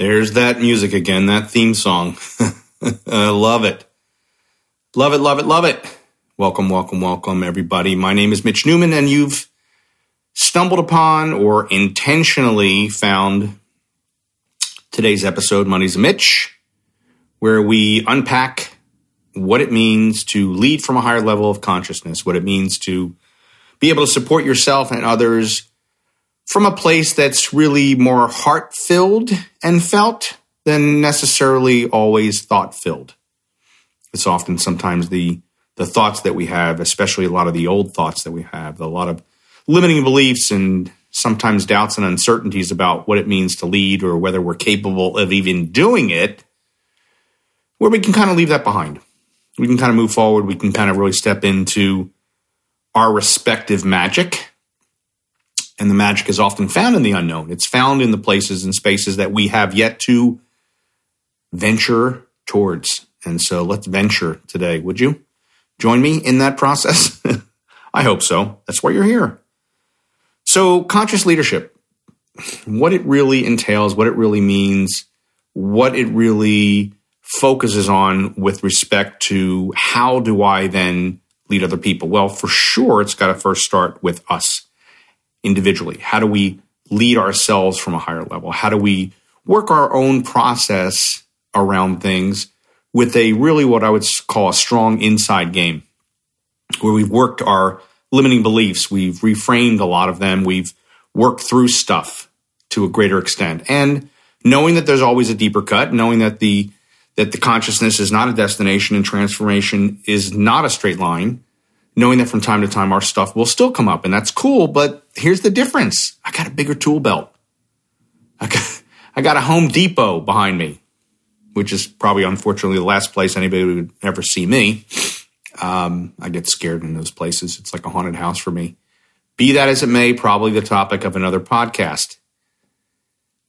There's that music again, that theme song. I uh, love it. Love it, love it, love it. Welcome, welcome, welcome, everybody. My name is Mitch Newman, and you've stumbled upon or intentionally found today's episode, Mondays and Mitch, where we unpack what it means to lead from a higher level of consciousness, what it means to be able to support yourself and others from a place that's really more heart filled and felt than necessarily always thought filled. It's often sometimes the the thoughts that we have, especially a lot of the old thoughts that we have, a lot of limiting beliefs and sometimes doubts and uncertainties about what it means to lead or whether we're capable of even doing it, where we can kind of leave that behind. We can kind of move forward. We can kind of really step into our respective magic and the magic is often found in the unknown. It's found in the places and spaces that we have yet to venture towards. And so let's venture today, would you? Join me in that process? I hope so. That's why you're here. So, conscious leadership, what it really entails, what it really means, what it really focuses on with respect to how do I then lead other people? Well, for sure, it's got to first start with us individually? How do we lead ourselves from a higher level? How do we work our own process around things with a really what I would call a strong inside game where we've worked our limiting beliefs, we've reframed a lot of them, we've worked through stuff to a greater extent. And knowing that there's always a deeper cut, knowing that the that the consciousness is not a destination and transformation is not a straight line, knowing that from time to time our stuff will still come up and that's cool. But here's the difference. I got a bigger tool belt. I got, I got a Home Depot behind me, which is probably unfortunately the last place anybody would ever see me. Um, I get scared in those places. It's like a haunted house for me. Be that as it may, probably the topic of another podcast.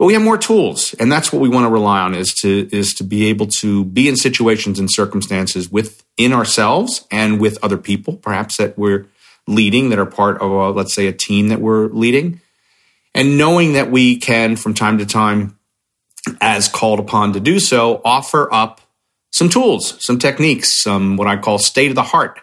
But we have more tools, and that's what we want to rely on is to is to be able to be in situations and circumstances within ourselves and with other people, perhaps that we're leading, that are part of, a, let's say, a team that we're leading, and knowing that we can, from time to time, as called upon to do so, offer up some tools, some techniques, some what I call state of the heart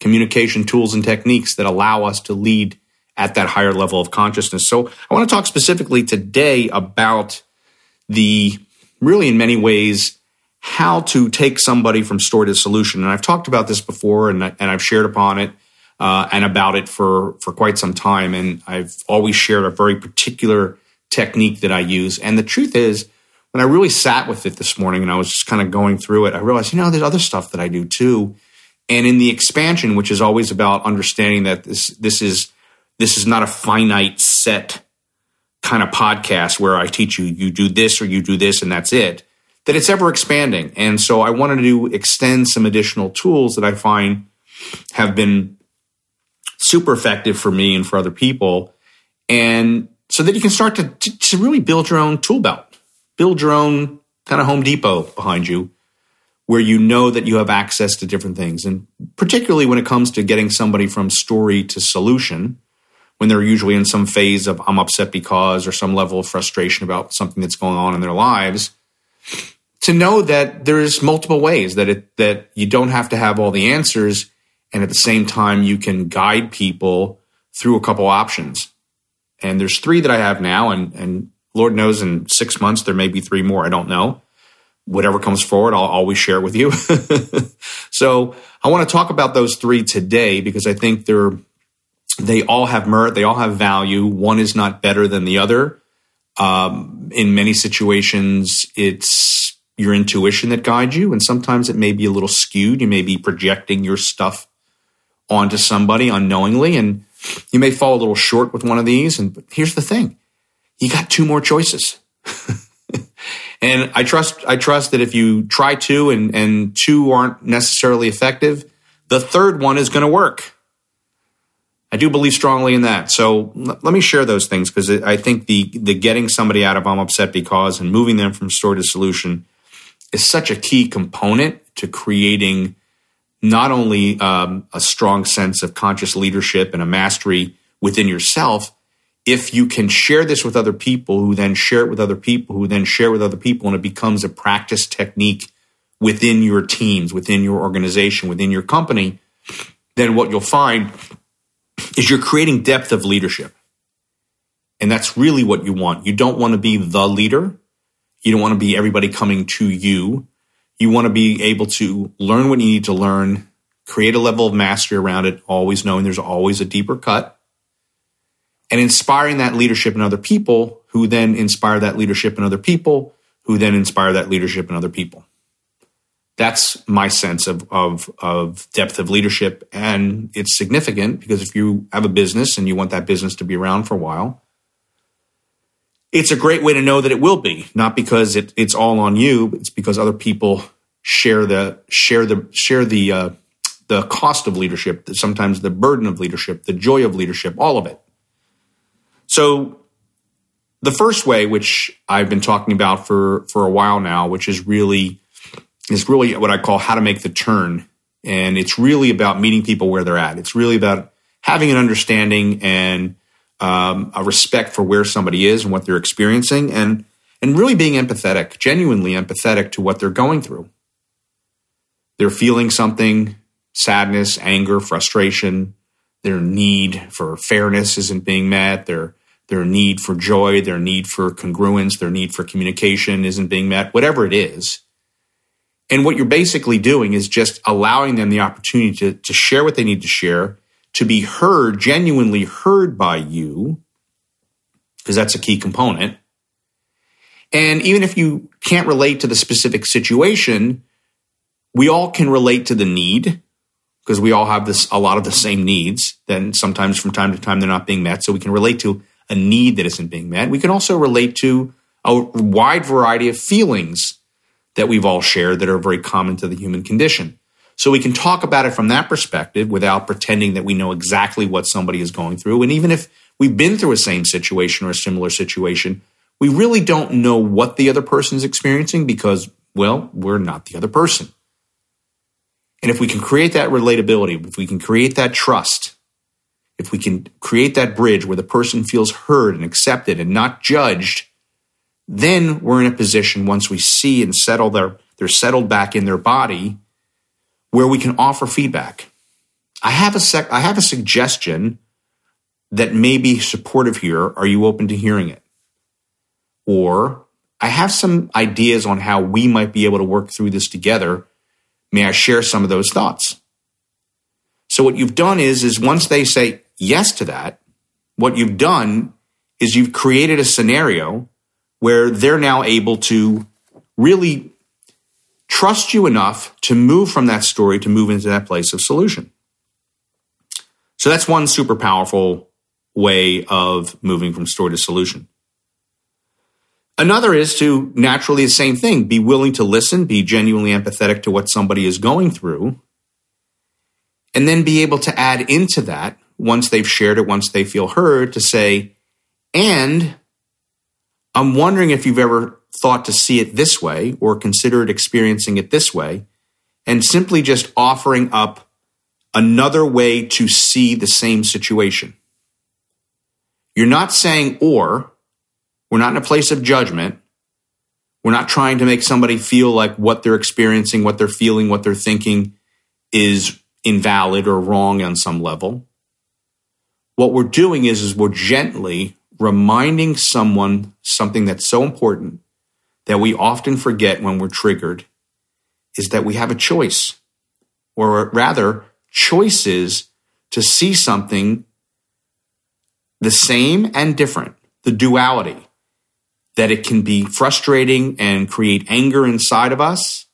communication tools and techniques that allow us to lead at that higher level of consciousness. So I want to talk specifically today about the really in many ways how to take somebody from story to solution. And I've talked about this before and, and I've shared upon it uh, and about it for, for quite some time. And I've always shared a very particular technique that I use. And the truth is, when I really sat with it this morning and I was just kind of going through it, I realized, you know, there's other stuff that I do too. And in the expansion, which is always about understanding that this, this is this is not a finite set kind of podcast where I teach you, you do this or you do this and that's it, that it's ever expanding. And so I wanted to extend some additional tools that I find have been super effective for me and for other people. And so that you can start to, to, to really build your own tool belt, build your own kind of Home Depot behind you where you know that you have access to different things. And particularly when it comes to getting somebody from story to solution, when they're usually in some phase of I'm upset because or some level of frustration about something that's going on in their lives to know that there's multiple ways that it that you don't have to have all the answers and at the same time you can guide people through a couple options and there's three that I have now and and Lord knows in 6 months there may be three more I don't know whatever comes forward, I'll always share it with you. so I want to talk about those three today because I think they're they all have merit, they all have value. One is not better than the other. Um, in many situations, it's your intuition that guides you, and sometimes it may be a little skewed. You may be projecting your stuff onto somebody unknowingly, and you may fall a little short with one of these. And here's the thing: you got two more choices. and I trust I trust that if you try two and and two aren't necessarily effective, the third one is going to work. I do believe strongly in that. So l- let me share those things because I think the the getting somebody out of I'm upset because and moving them from story to solution is such a key component to creating not only um, a strong sense of conscious leadership and a mastery within yourself, if you can share this with other people who then share it with other people who then share with other people and it becomes a practice technique within your teams, within your organization, within your company, then what you'll find is you're creating depth of leadership. And that's really what you want. You don't want to be the leader. You don't want to be everybody coming to you. You want to be able to learn what you need to learn, create a level of mastery around it, always knowing there's always a deeper cut, and inspiring that leadership in other people who then inspire that leadership in other people who then inspire that leadership in other people. That's my sense of, of, of depth of leadership. And it's significant because if you have a business and you want that business to be around for a while, it's a great way to know that it will be, not because it, it's all on you, it's because other people share the share the share the uh, the cost of leadership, sometimes the burden of leadership, the joy of leadership, all of it. So the first way, which I've been talking about for for a while now, which is really is really what I call how to make the turn, and it's really about meeting people where they're at. It's really about having an understanding and um, a respect for where somebody is and what they're experiencing, and and really being empathetic, genuinely empathetic to what they're going through. They're feeling something, sadness, anger, frustration. Their need for fairness isn't being met. Their their need for joy, their need for congruence, their need for communication isn't being met. Whatever it is. And what you're basically doing is just allowing them the opportunity to, to share what they need to share to be heard, genuinely heard by you, because that's a key component. And even if you can't relate to the specific situation, we all can relate to the need because we all have this a lot of the same needs. Then sometimes from time to time they're not being met, so we can relate to a need that isn't being met. We can also relate to a wide variety of feelings that we've all shared that are very common to the human condition. So we can talk about it from that perspective without pretending that we know exactly what somebody is going through. And even if we've been through a same situation or a similar situation, we really don't know what the other person is experiencing because, well, we're not the other person. And if we can create that relatability, if we can create that trust, if we can create that bridge where the person feels heard and accepted and not judged, then we're in a position once we see and settle their, they're settled back in their body where we can offer feedback. I have a sec, I have a suggestion that may be supportive here. Are you open to hearing it? Or I have some ideas on how we might be able to work through this together. May I share some of those thoughts? So what you've done is, is once they say yes to that, what you've done is you've created a scenario where they're now able to really trust you enough to move from that story to move into that place of solution. So that's one super powerful way of moving from story to solution. Another is to naturally the same thing, be willing to listen, be genuinely empathetic to what somebody is going through, and then be able to add into that once they've shared it, once they feel heard, to say, and I'm wondering if you've ever thought to see it this way or considered experiencing it this way, and simply just offering up another way to see the same situation. You're not saying or, we're not in a place of judgment. We're not trying to make somebody feel like what they're experiencing, what they're feeling, what they're thinking is invalid or wrong on some level. What we're doing is, is we're gently reminding someone something that's so important that we often forget when we're triggered is that we have a choice, or rather, choices to see something the same and different, the duality, that it can be frustrating and create anger inside of us,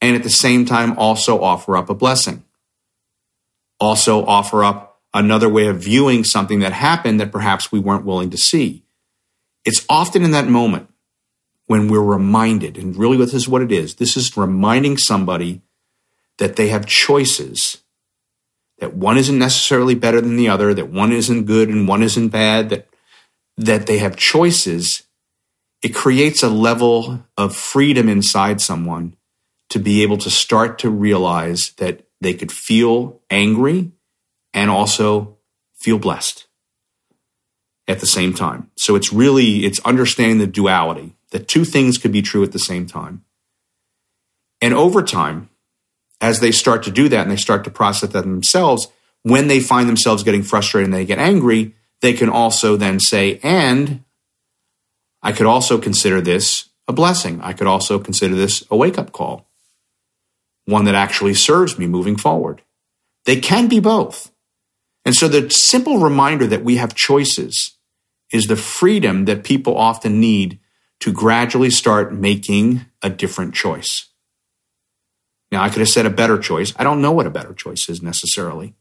and at the same time also offer up a blessing. Also offer up another way of viewing something that happened that perhaps we weren't willing to see. It's often in that moment when we're reminded, and really this is what it is this is reminding somebody that they have choices, that one isn't necessarily better than the other, that one isn't good and one isn't bad, that, that they have choices. It creates a level of freedom inside someone to be able to start to realize that they could feel angry and also feel blessed at the same time. So it's really it's understanding the duality that two things could be true at the same time. And over time, as they start to do that and they start to process that themselves, when they find themselves getting frustrated and they get angry, they can also then say, and I could also consider this a blessing. I could also consider this a wake up call, one that actually serves me moving forward. They can be both. And so the simple reminder that we have choices is the freedom that people often need to gradually start making a different choice. Now, I could have said a better choice. I don't know what a better choice is necessarily.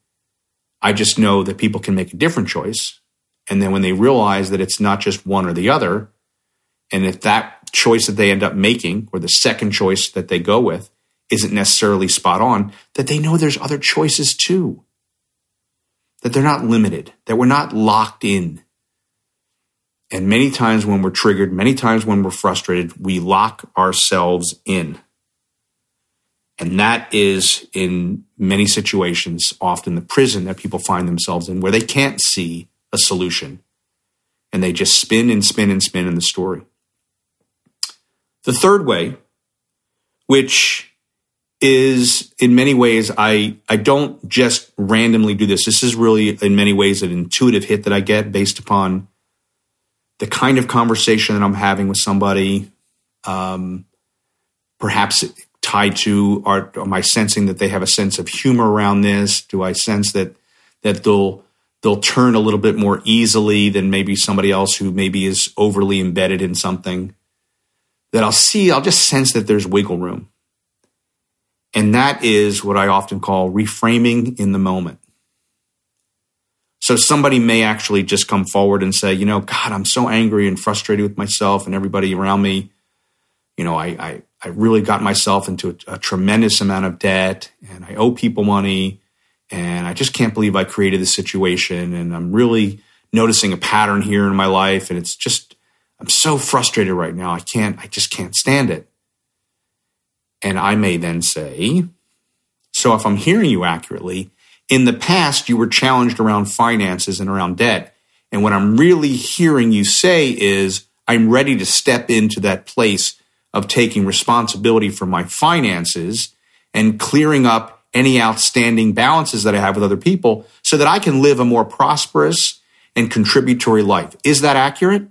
I just know that people can make a different choice. And then when they realize that it's not just one or the other, and if that choice that they end up making, or the second choice that they go with, isn't necessarily spot on, that they know there's other choices too. That they're not limited, that we're not locked in and many times when we're triggered, many times when we're frustrated, we lock ourselves in. And that is, in many situations, often the prison that people find themselves in, where they can't see a solution. And they just spin and spin and spin in the story. The third way, which is in many ways, I, I don't just randomly do this. This is really, in many ways, an intuitive hit that I get based upon the kind of conversation that I'm having with somebody, um, perhaps tied to are, am I sensing that they have a sense of humor around this? Do I sense that that they'll they'll turn a little bit more easily than maybe somebody else who maybe is overly embedded in something? That I'll see, I'll just sense that there's wiggle room. And that is what I often call reframing in the moment. So somebody may actually just come forward and say, you know, God, I'm so angry and frustrated with myself and everybody around me. You know, I, I, I really got myself into a, a tremendous amount of debt and I owe people money and I just can't believe I created this situation. And I'm really noticing a pattern here in my life. And it's just, I'm so frustrated right now. I can't, I just can't stand it. And I may then say, so if I'm hearing you accurately, in the past, you were challenged around finances and around debt. And what I'm really hearing you say is, I'm ready to step into that place of taking responsibility for my finances and clearing up any outstanding balances that I have with other people so that I can live a more prosperous and contributory life. Is that accurate?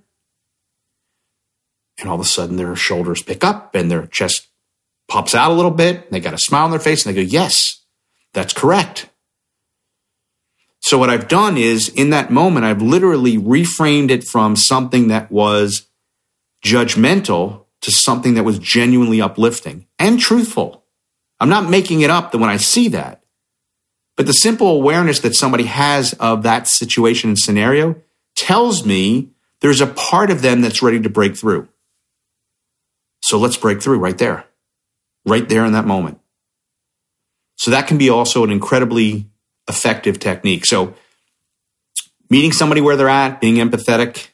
And all of a sudden their shoulders pick up and their chest pops out a little bit. They got a smile on their face and they go, Yes, that's correct. So what I've done is in that moment, I've literally reframed it from something that was judgmental to something that was genuinely uplifting and truthful. I'm not making it up that when I see that, but the simple awareness that somebody has of that situation and scenario tells me there's a part of them that's ready to break through. So let's break through right there, right there in that moment. So that can be also an incredibly effective technique. So, meeting somebody where they're at, being empathetic,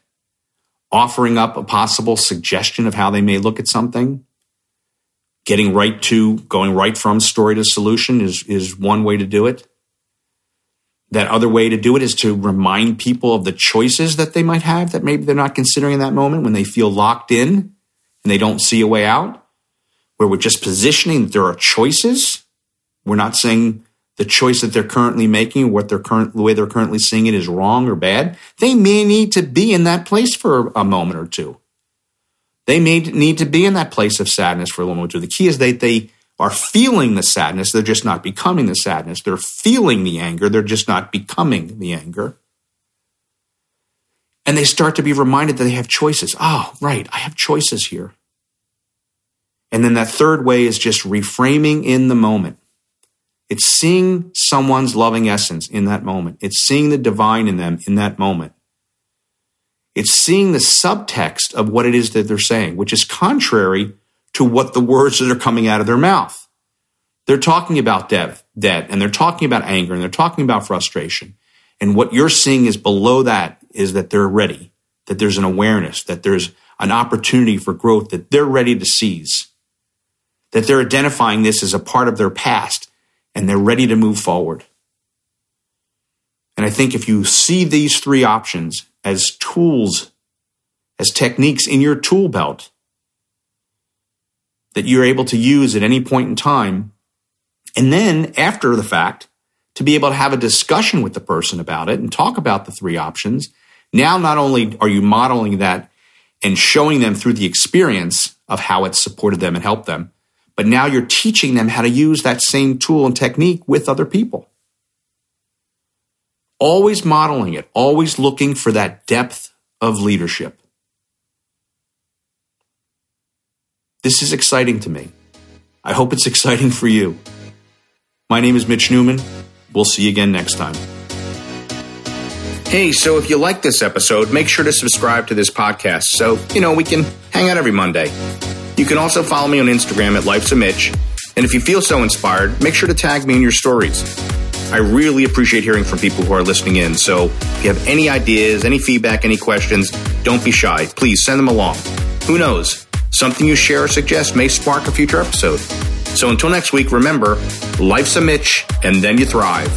offering up a possible suggestion of how they may look at something, getting right to going right from story to solution is, is one way to do it. That other way to do it is to remind people of the choices that they might have that maybe they're not considering in that moment when they feel locked in and they don't see a way out. Where we're just positioning that there are choices. We're not saying the choice that they're currently making, what they're current, the way they're currently seeing it is wrong or bad, they may need to be in that place for a moment or two. They may need to be in that place of sadness for a moment or two. The key is that they are feeling the sadness. They're just not becoming the sadness. They're feeling the anger. They're just not becoming the anger. And they start to be reminded that they have choices. Oh, right. I have choices here. And then that third way is just reframing in the moment. It's seeing someone's loving essence in that moment. It's seeing the divine in them in that moment. It's seeing the subtext of what it is that they're saying, which is contrary to what the words that are coming out of their mouth. They're talking about death, debt, and they're talking about anger, and they're talking about frustration. And what you're seeing is below that is that they're ready, that there's an awareness, that there's an opportunity for growth that they're ready to seize, that they're identifying this as a part of their past and they're ready to move forward. And I think if you see these three options as tools, as techniques in your tool belt that you're able to use at any point in time, and then after the fact, to be able to have a discussion with the person about it and talk about the three options. Now, not only are you modeling that and showing them through the experience of how it supported them and helped them, but now you're teaching them how to use that same tool and technique with other people. Always modeling it, always looking for that depth of leadership. This is exciting to me. I hope it's exciting for you. My name is Mitch Newman. We'll see you again next time. Hey, so if you like this episode, make sure to subscribe to this podcast so, you know, we can hang out every Monday. You can also follow me on Instagram at Life's a Mitch. And if you feel so inspired, make sure to tag me in your stories. I really appreciate hearing from people who are listening in. So if you have any ideas, any feedback, any questions, don't be shy. Please send them along. Who knows? Something you share or suggest may spark a future episode. So until next week, remember life's a Mitch, and then you thrive.